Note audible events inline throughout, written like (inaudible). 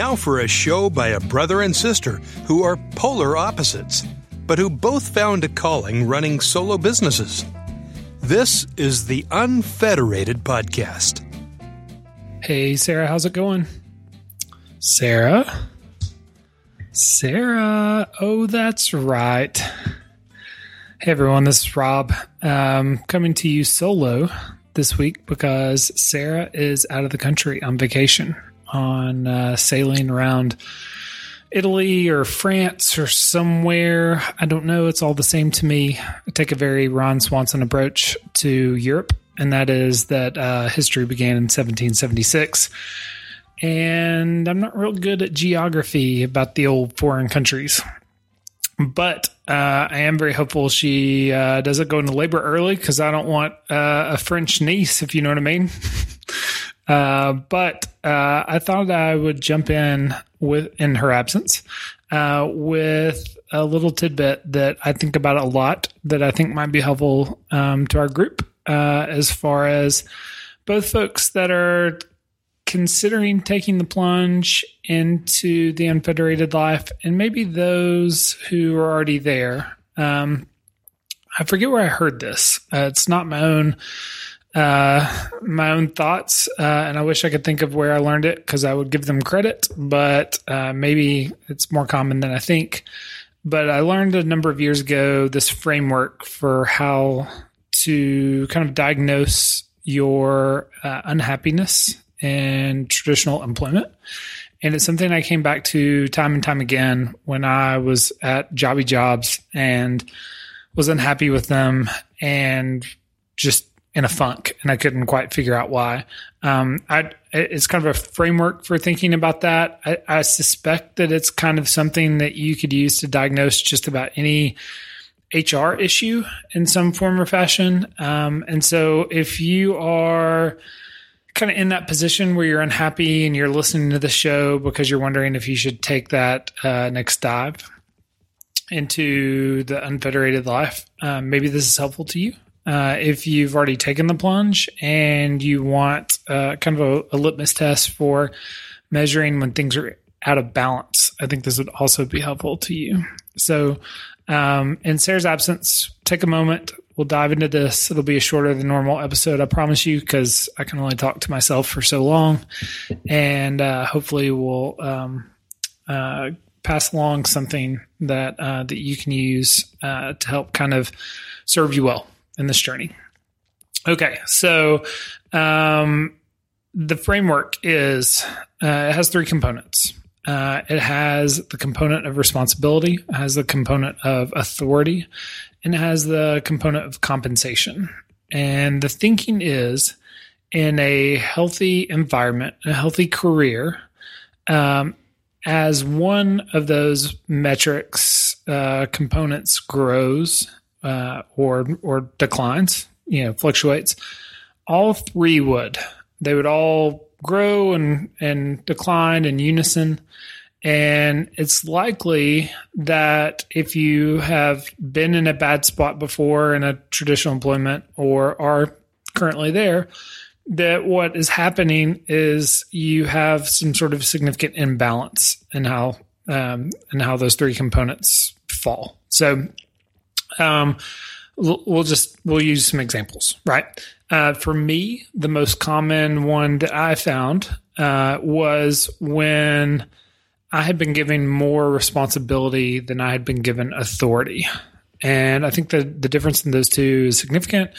Now for a show by a brother and sister who are polar opposites, but who both found a calling running solo businesses. This is the Unfederated Podcast. Hey, Sarah, how's it going? Sarah? Sarah. Oh, that's right. Hey, everyone, this is Rob um, coming to you solo this week because Sarah is out of the country on vacation on uh, sailing around Italy or France or somewhere. I don't know. It's all the same to me. I take a very Ron Swanson approach to Europe, and that is that uh, history began in 1776. And I'm not real good at geography about the old foreign countries. But uh, I am very hopeful she uh, doesn't go into labor early because I don't want uh, a French niece, if you know what I mean. (laughs) Uh, but uh, I thought I would jump in with in her absence uh, with a little tidbit that I think about a lot that I think might be helpful um, to our group uh, as far as both folks that are considering taking the plunge into the unfederated life and maybe those who are already there. Um, I forget where I heard this. Uh, it's not my own uh, my own thoughts, uh, and I wish I could think of where I learned it because I would give them credit, but uh, maybe it's more common than I think. But I learned a number of years ago this framework for how to kind of diagnose your uh, unhappiness in traditional employment. And it's something I came back to time and time again when I was at Jobby Jobs and was unhappy with them and just in a funk, and I couldn't quite figure out why. Um, I, it's kind of a framework for thinking about that. I, I, suspect that it's kind of something that you could use to diagnose just about any HR issue in some form or fashion. Um, and so, if you are kind of in that position where you're unhappy and you're listening to the show because you're wondering if you should take that uh, next dive into the unfederated life, um, maybe this is helpful to you. Uh, if you've already taken the plunge and you want uh, kind of a, a, litmus test for measuring when things are out of balance, I think this would also be helpful to you. So, um, in Sarah's absence, take a moment. We'll dive into this. It'll be a shorter than normal episode, I promise you, because I can only talk to myself for so long. And uh, hopefully, we'll um, uh, pass along something that uh, that you can use to help kind of serve you well in this journey. Okay, so um, the framework is uh, it has three components. Uh, it has the component of responsibility, it has the component of authority, and it has the component of compensation. And the thinking is in a healthy environment, a healthy career, um, as one of those metrics uh, components grows uh, or or declines, you know, fluctuates, all three would. They would all grow and and decline in unison. And it's likely that if you have been in a bad spot before in a traditional employment or are currently there, that what is happening is you have some sort of significant imbalance in how um, and how those three components fall. So um, we'll just we'll use some examples, right? Uh, for me, the most common one that I found uh, was when I had been given more responsibility than I had been given authority, and I think the the difference in those two is significant.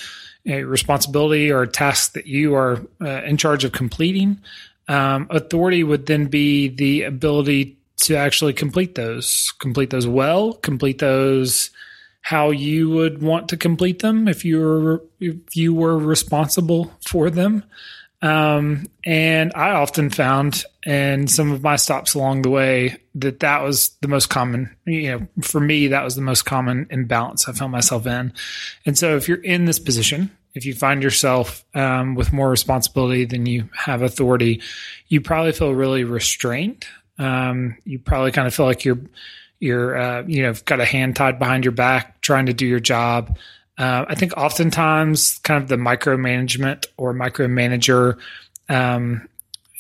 A responsibility or a task that you are uh, in charge of completing. Um, authority would then be the ability to actually complete those, complete those well, complete those how you would want to complete them if you were if you were responsible for them. Um, and I often found in some of my stops along the way that that was the most common, you know, for me, that was the most common imbalance I found myself in. And so if you're in this position, if you find yourself um, with more responsibility than you have authority, you probably feel really restrained. Um, you probably kind of feel like you're you're uh, you know got a hand tied behind your back trying to do your job. Uh, I think oftentimes kind of the micromanagement or micromanager um,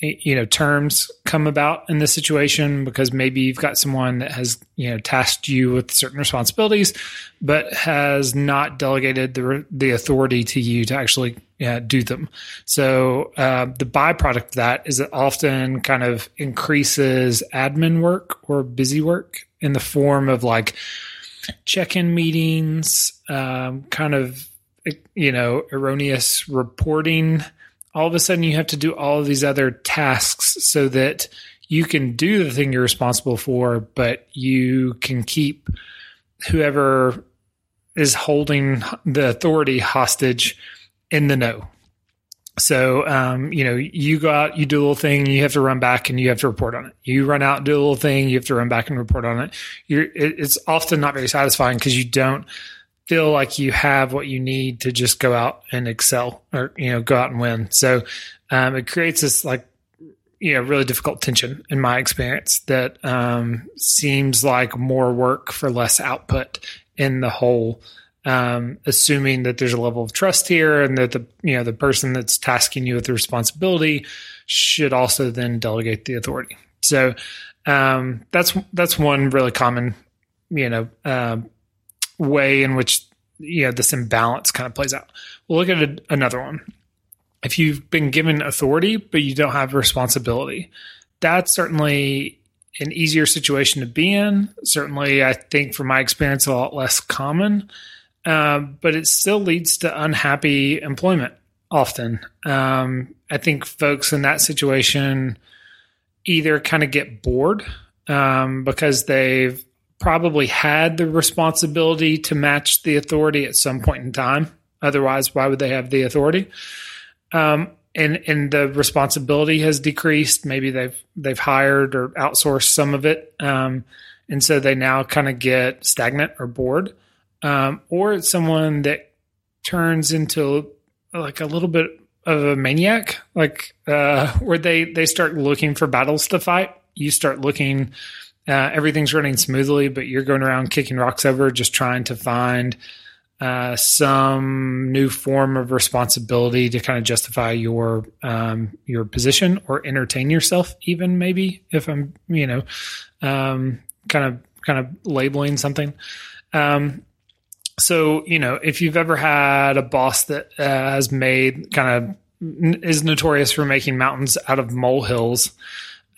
you know terms come about in this situation because maybe you've got someone that has you know tasked you with certain responsibilities but has not delegated the the authority to you to actually uh, do them so uh, the byproduct of that is it often kind of increases admin work or busy work in the form of like check-in meetings um, kind of you know erroneous reporting all of a sudden you have to do all of these other tasks so that you can do the thing you're responsible for, but you can keep whoever is holding the authority hostage in the know. So, um, you know, you go out, you do a little thing, you have to run back and you have to report on it. You run out, do a little thing, you have to run back and report on it. You're, it, it's often not very satisfying because you don't feel like you have what you need to just go out and excel or you know go out and win so um, it creates this like you know really difficult tension in my experience that um, seems like more work for less output in the whole um, assuming that there's a level of trust here and that the you know the person that's tasking you with the responsibility should also then delegate the authority so um, that's that's one really common you know uh, way in which you know this imbalance kind of plays out. We'll look at a, another one. If you've been given authority but you don't have responsibility, that's certainly an easier situation to be in. Certainly, I think from my experience, a lot less common, uh, but it still leads to unhappy employment often. Um, I think folks in that situation either kind of get bored um, because they've probably had the responsibility to match the authority at some point in time. Otherwise, why would they have the authority? Um, and and the responsibility has decreased. Maybe they've they've hired or outsourced some of it, um, and so they now kind of get stagnant or bored. Um, or it's someone that turns into like a little bit of a maniac, like uh, (laughs) where they they start looking for battles to fight. You start looking uh, everything's running smoothly, but you're going around kicking rocks over, just trying to find uh, some new form of responsibility to kind of justify your um, your position or entertain yourself, even maybe if I'm you know um, kind of kind of labeling something. Um, so you know if you've ever had a boss that uh, has made kind of is notorious for making mountains out of molehills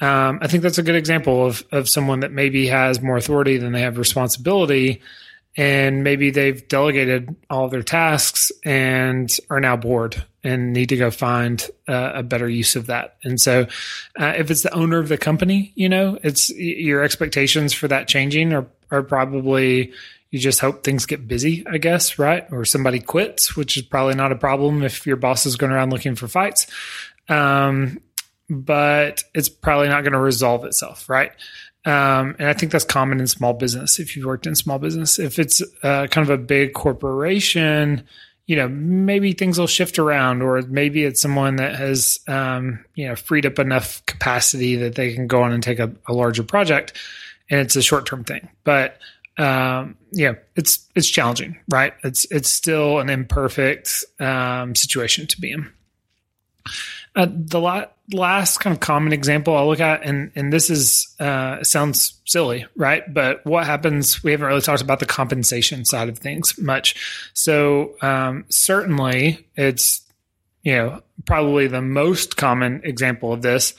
um, I think that's a good example of of someone that maybe has more authority than they have responsibility, and maybe they've delegated all their tasks and are now bored and need to go find uh, a better use of that. And so, uh, if it's the owner of the company, you know, it's your expectations for that changing are are probably you just hope things get busy, I guess, right? Or somebody quits, which is probably not a problem if your boss is going around looking for fights. Um, but it's probably not going to resolve itself, right? Um, and I think that's common in small business. If you've worked in small business, if it's uh, kind of a big corporation, you know, maybe things will shift around, or maybe it's someone that has, um, you know, freed up enough capacity that they can go on and take a, a larger project, and it's a short term thing. But um, yeah, it's it's challenging, right? It's it's still an imperfect um, situation to be in. Uh, the la- last kind of common example I'll look at, and and this is uh, sounds silly, right? But what happens? We haven't really talked about the compensation side of things much. So um, certainly, it's you know probably the most common example of this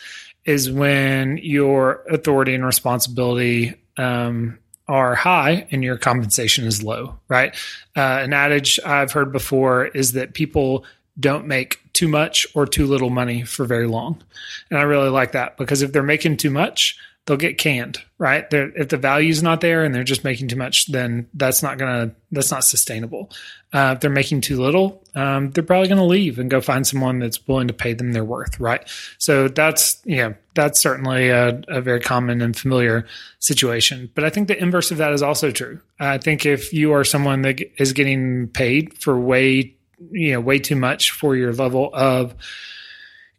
is when your authority and responsibility um, are high and your compensation is low, right? Uh, an adage I've heard before is that people don't make too much or too little money for very long. And I really like that because if they're making too much, they'll get canned, right? They're, if the value's not there and they're just making too much, then that's not gonna that's not sustainable. Uh, if they're making too little, um, they're probably gonna leave and go find someone that's willing to pay them their worth, right? So that's yeah, that's certainly a, a very common and familiar situation. But I think the inverse of that is also true. I think if you are someone that is getting paid for way you know way too much for your level of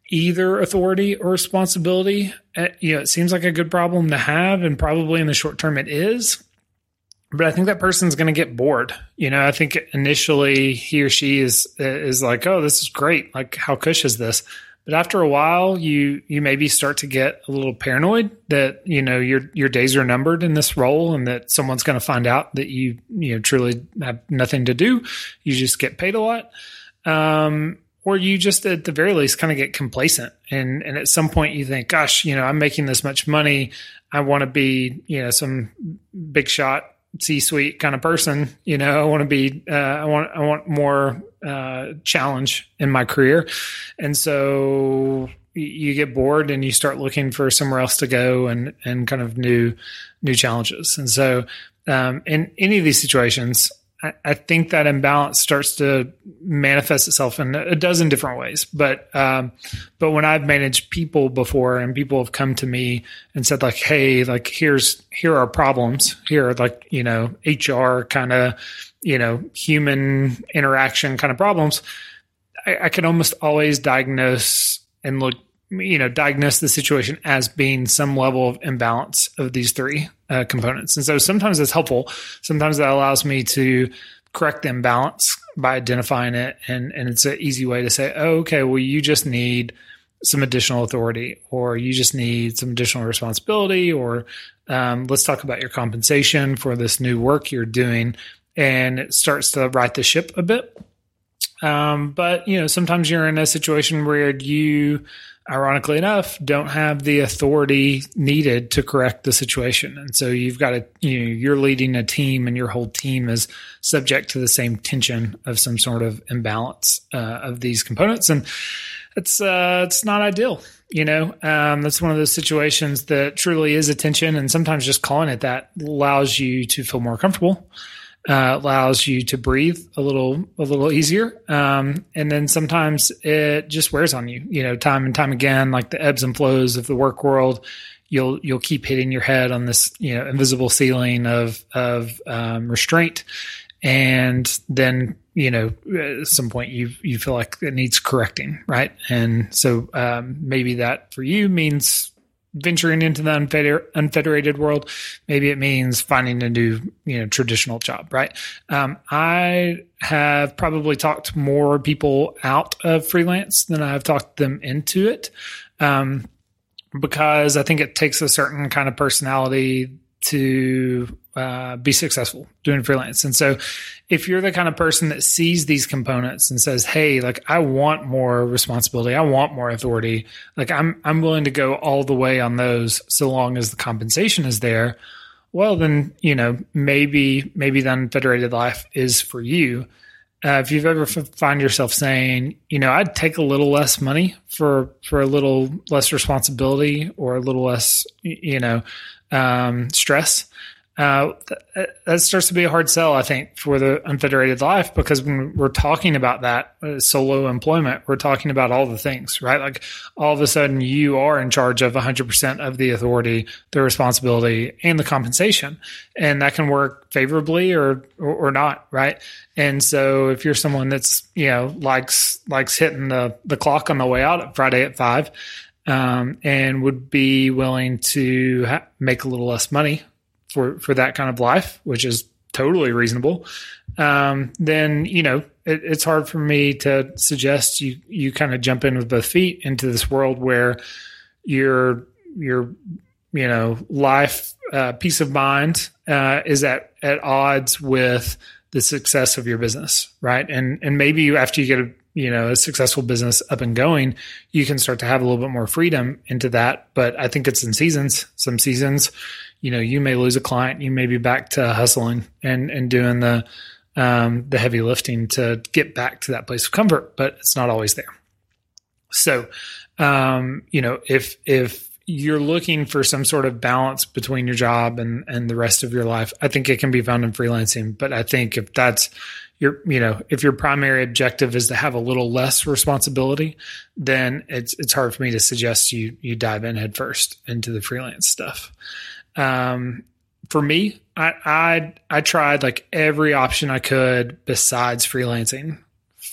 either authority or responsibility. Uh, you know, it seems like a good problem to have, and probably in the short term it is. But I think that person's going to get bored. You know, I think initially he or she is is like, "Oh, this is great! Like, how cush is this?" But after a while, you you maybe start to get a little paranoid that you know your your days are numbered in this role, and that someone's going to find out that you you know truly have nothing to do. You just get paid a lot. Um, or you just at the very least kind of get complacent and and at some point you think gosh you know i'm making this much money i want to be you know some big shot c-suite kind of person you know i want to be uh, i want i want more uh, challenge in my career. And so you get bored and you start looking for somewhere else to go and and kind of new new challenges. And so um, in any of these situations I, think that imbalance starts to manifest itself in a dozen different ways. But um, but when I've managed people before, and people have come to me and said like, "Hey, like here's here are problems. Here like you know HR kind of you know human interaction kind of problems." I, I can almost always diagnose and look you know diagnose the situation as being some level of imbalance of these three uh, components. And so sometimes it's helpful. Sometimes that allows me to correct the imbalance by identifying it. And and it's an easy way to say oh, okay well you just need some additional authority or you just need some additional responsibility or um, let's talk about your compensation for this new work you're doing. And it starts to right the ship a bit. Um, but you know sometimes you're in a situation where you ironically enough, don't have the authority needed to correct the situation. And so you've got to, you know, you're leading a team and your whole team is subject to the same tension of some sort of imbalance uh, of these components. And it's, uh, it's not ideal. You know, um, that's one of those situations that truly is a tension. And sometimes just calling it that allows you to feel more comfortable uh, allows you to breathe a little a little easier. Um, and then sometimes it just wears on you. You know, time and time again, like the ebbs and flows of the work world. You'll you'll keep hitting your head on this you know invisible ceiling of of um, restraint, and then you know at some point you you feel like it needs correcting, right? And so um, maybe that for you means venturing into the unfeder- unfederated world, maybe it means finding a new, you know, traditional job, right? Um, I have probably talked more people out of freelance than I've talked them into it. Um, because I think it takes a certain kind of personality to uh, be successful doing freelance. And so, if you're the kind of person that sees these components and says, "Hey, like I want more responsibility, I want more authority," like I'm I'm willing to go all the way on those, so long as the compensation is there. Well, then you know maybe maybe the unfederated life is for you. Uh, if you've ever f- find yourself saying, you know, I'd take a little less money for for a little less responsibility or a little less, you know, um, stress uh, that starts to be a hard sell, I think, for the unfederated life because when we're talking about that uh, solo employment, we're talking about all the things, right? Like all of a sudden you are in charge of 100% of the authority, the responsibility, and the compensation. And that can work favorably or, or, or not, right? And so if you're someone that's, you know, likes, likes hitting the, the clock on the way out at Friday at five, um, and would be willing to ha- make a little less money for for that kind of life, which is totally reasonable, um, then you know it, it's hard for me to suggest you you kind of jump in with both feet into this world where your your you know life uh, peace of mind uh, is at at odds with the success of your business, right? And and maybe after you get a you know a successful business up and going, you can start to have a little bit more freedom into that. But I think it's in seasons. Some seasons you know, you may lose a client, you may be back to hustling and, and doing the, um, the heavy lifting to get back to that place of comfort, but it's not always there. So, um, you know, if, if you're looking for some sort of balance between your job and, and the rest of your life, I think it can be found in freelancing. But I think if that's your, you know, if your primary objective is to have a little less responsibility, then it's, it's hard for me to suggest you, you dive in head first into the freelance stuff. Um, for me, I, I I tried like every option I could besides freelancing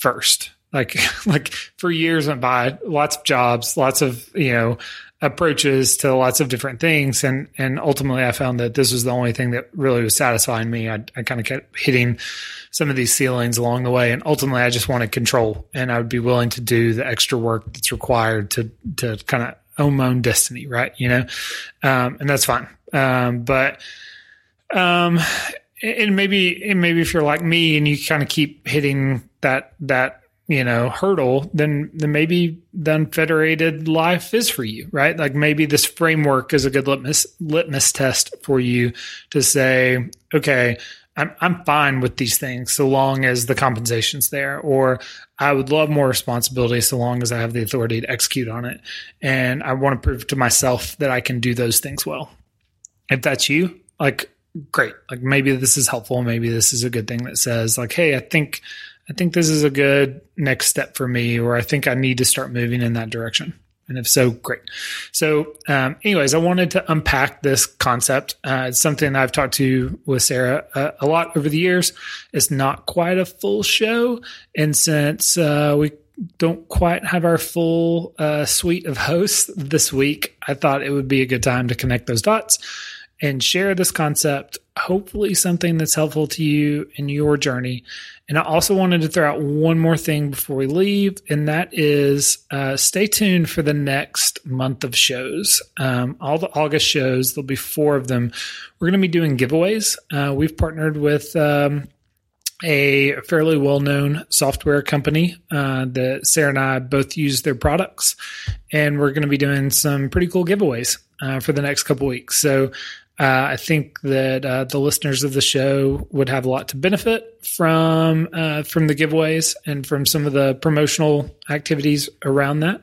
first, Like, (laughs) like for years went by, lots of jobs, lots of, you know, approaches to lots of different things. And, and ultimately I found that this was the only thing that really was satisfying me. I, I kind of kept hitting some of these ceilings along the way. And ultimately I just wanted control and I would be willing to do the extra work that's required to, to kind of own my own destiny. Right. You know? Um, and that's fine. Um, but, um, and maybe, and maybe if you're like me and you kind of keep hitting that, that, you know, hurdle, then, then maybe the unfederated life is for you, right? Like maybe this framework is a good litmus, litmus test for you to say, okay, I'm, I'm fine with these things so long as the compensation's there, or I would love more responsibility so long as I have the authority to execute on it. And I want to prove to myself that I can do those things well. If that's you, like great. Like maybe this is helpful. Maybe this is a good thing that says like, Hey, I think, I think this is a good next step for me, or I think I need to start moving in that direction. And if so, great. So, um, anyways, I wanted to unpack this concept. Uh, it's something I've talked to with Sarah uh, a lot over the years. It's not quite a full show. And since uh, we don't quite have our full uh, suite of hosts this week, I thought it would be a good time to connect those dots and share this concept, hopefully, something that's helpful to you in your journey. And I also wanted to throw out one more thing before we leave, and that is uh, stay tuned for the next month of shows. Um, all the August shows, there'll be four of them. We're going to be doing giveaways. Uh, we've partnered with. Um, a fairly well-known software company uh, that Sarah and I both use their products, and we're going to be doing some pretty cool giveaways uh, for the next couple weeks. So uh, I think that uh, the listeners of the show would have a lot to benefit from uh, from the giveaways and from some of the promotional activities around that.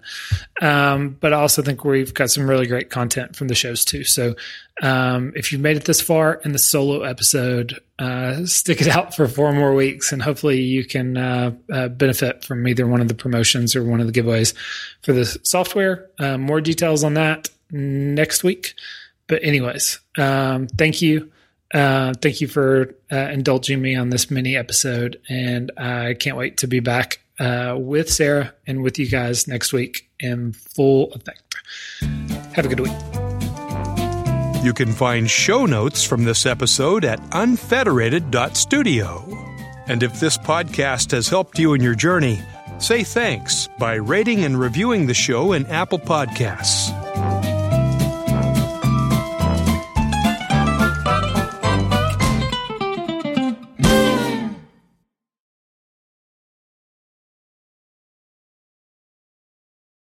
Um, but I also think we've got some really great content from the shows too. So um, if you've made it this far in the solo episode, uh, stick it out for four more weeks, and hopefully you can uh, uh, benefit from either one of the promotions or one of the giveaways for the software. more details on that next week. But anyways, um, thank you. Uh, thank you for uh, indulging me on this mini episode. And I can't wait to be back uh, with Sarah and with you guys next week in full effect. Have a good week. You can find show notes from this episode at unfederated.studio. And if this podcast has helped you in your journey, say thanks by rating and reviewing the show in Apple Podcasts.